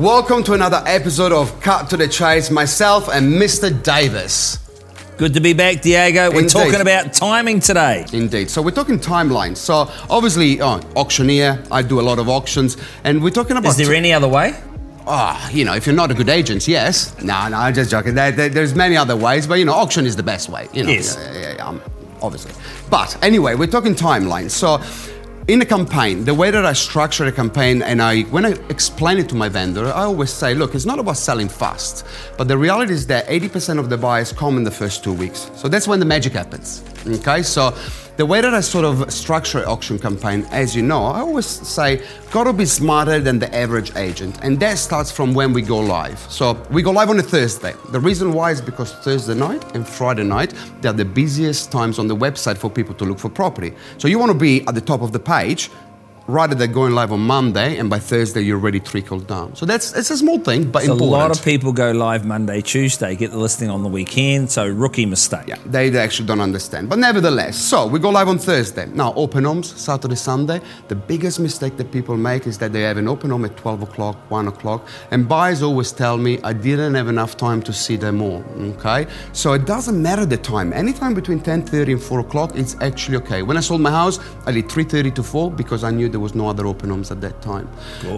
Welcome to another episode of Cut to the Chase. Myself and Mr. Davis. Good to be back, Diego. We're Indeed. talking about timing today. Indeed. So we're talking timelines. So obviously, uh, auctioneer. I do a lot of auctions, and we're talking about. Is there any other way? Ah, you know, if you're not a good agent, yes. No, no, I'm just joking. There, there- there's many other ways, but you know, auction is the best way. You know, Yes. yeah, yeah, yeah, um, obviously. But anyway, we're talking timelines. So. In a campaign, the way that I structure a campaign and I when I explain it to my vendor, I always say, look, it's not about selling fast, but the reality is that 80% of the buyers come in the first two weeks. So that's when the magic happens. Okay, so the way that I sort of structure auction campaign, as you know, I always say, gotta be smarter than the average agent. And that starts from when we go live. So we go live on a Thursday. The reason why is because Thursday night and Friday night, they're the busiest times on the website for people to look for property. So you wanna be at the top of the page rather than going live on Monday and by Thursday you're already trickled down. So that's it's a small thing, but important. A lot of people go live Monday, Tuesday, get the listing on the weekend, so rookie mistake. Yeah, they, they actually don't understand. But nevertheless, so we go live on Thursday. Now, open homes, Saturday, Sunday. The biggest mistake that people make is that they have an open home at 12 o'clock, 1 o'clock, and buyers always tell me, I didn't have enough time to see them all, okay? So it doesn't matter the time. Anytime between 10.30 and 4 o'clock, it's actually okay. When I sold my house, I did 3.30 to 4 because I knew there was no other open homes at that time.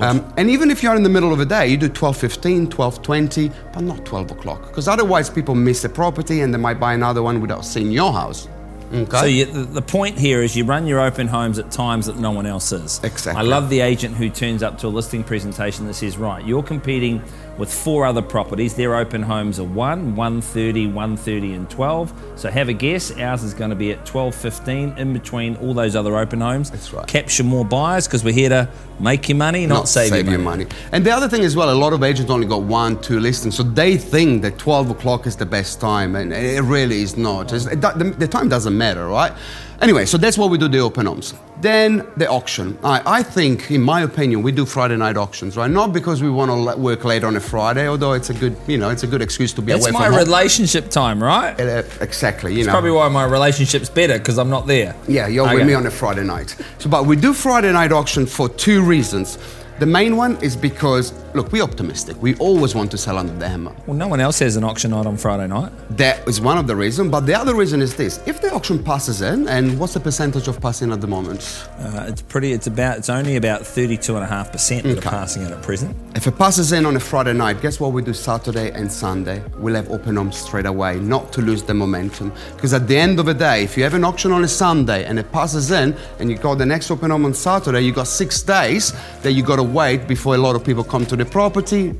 Um, and even if you're in the middle of the day, you do 12.15, 12.20, but not 12 o'clock, because otherwise people miss the property and they might buy another one without seeing your house. Okay? So you, the, point here is you run your open homes at times that no one else is. Exactly. I love the agent who turns up to a listing presentation that says, right, you're competing with four other properties. Their open homes are 1, 1.30, 1.30 and 12. So have a guess. Ours is going to be at 12.15 in between all those other open homes. That's right. Capture more buyers because we're here to make you money, not, save, you money. And the other thing as well, a lot of agents only got one, two listings, so they think that 12 o'clock is the best time, and it really is not. It's- it the, the time doesn't matter, right? Anyway, so that's what we do the open homes. Then the auction. I, I think, in my opinion, we do Friday night auctions, right? Not because we want to work late on a Friday, although it's a good, you know, it's a good excuse to be That's away my from home. relationship time, right? Uh, exactly, you know. Probably why my relationship's better because I'm not there. Yeah, you're Okay. with me on a Friday night. So, but we do Friday night auction for two reasons. The main one is because, look, we're optimistic. We always want to sell under the hammer. Well, no one else has an auction night on Friday night. That is one of the reasons. But the other reason is this: if the auction passes in, and what's the percentage of passing at the moment? Uh, it's pretty. It's about. It's only about thirty-two and a half percent that are passing it at present. If it passes in on a Friday night, guess what we do Saturday and Sunday? We'll have open homes straight away, not to lose the momentum. Because at the end of the day, if you have an auction on a Sunday and it passes in, and you got the next open home on Saturday, you got six days that you got to wait before a lot of people come to the property.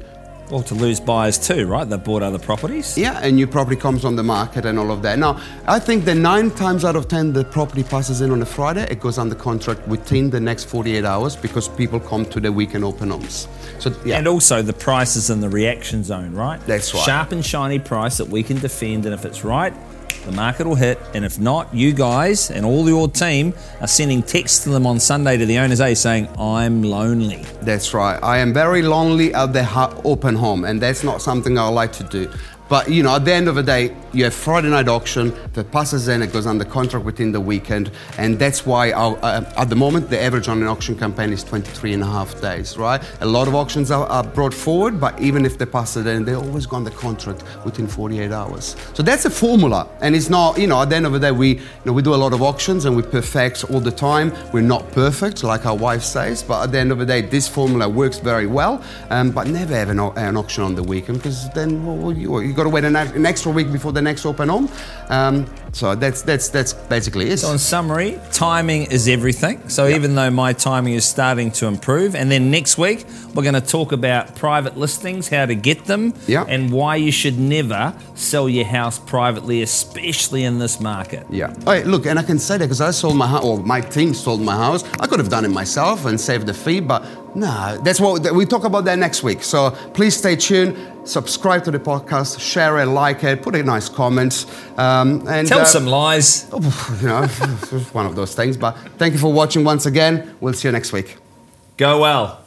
Well, to lose buyers too, right? They've bought other properties. Yeah, and new property comes on the market and all of that. Now, I think that nine times out of ten, the property passes in on a Friday, it goes under contract within the next 48 hours because people come to the weekend open homes. So, yeah. And also the price is in the reaction zone, right? That's right. Sharp and shiny price that we can defend, and if it's right, the market will hit. And if not, you guys and all your team are sending texts to them on Sunday to the owners A saying, "I'm lonely." That's right. I am very lonely at the open home, and that's not something I like to do. But you know, at the end of the day, you have Friday night auction that passes in, it goes under contract within the weekend, and that's why our, uh, at the moment the average on an auction campaign is 23 and a half days, right? A lot of auctions are, are brought forward, but even if they pass it in, they always go under contract within 48 hours. So that's a formula, and it's not, you know, at the end of the day, we, you know, we do a lot of auctions and we perfect all the time. We're not perfect, like our wife says, but at the end of the day, this formula works very well. Um, but never have an, an auction on the weekend because then well, you, you got to wait an, an extra week before the next open home. Um, so that's that's that's basically it. So, in summary, timing is everything. So, even though my timing is starting to improve, and then next week we're going to talk about private listings, how to get them, Yeah. and why you should never sell your house privately, especially in this market. Yeah. Hey, look, and I can say that because I sold my house, or my team sold my house. I could have done it myself and saved the fee, but no, that's what we talk about that next week. So please stay tuned, subscribe to the podcast, share it, like it, put a nice comment, um, and Tell uh, some lies. you know, one of those things. But thank you for watching once again. We'll see you next week. Go well.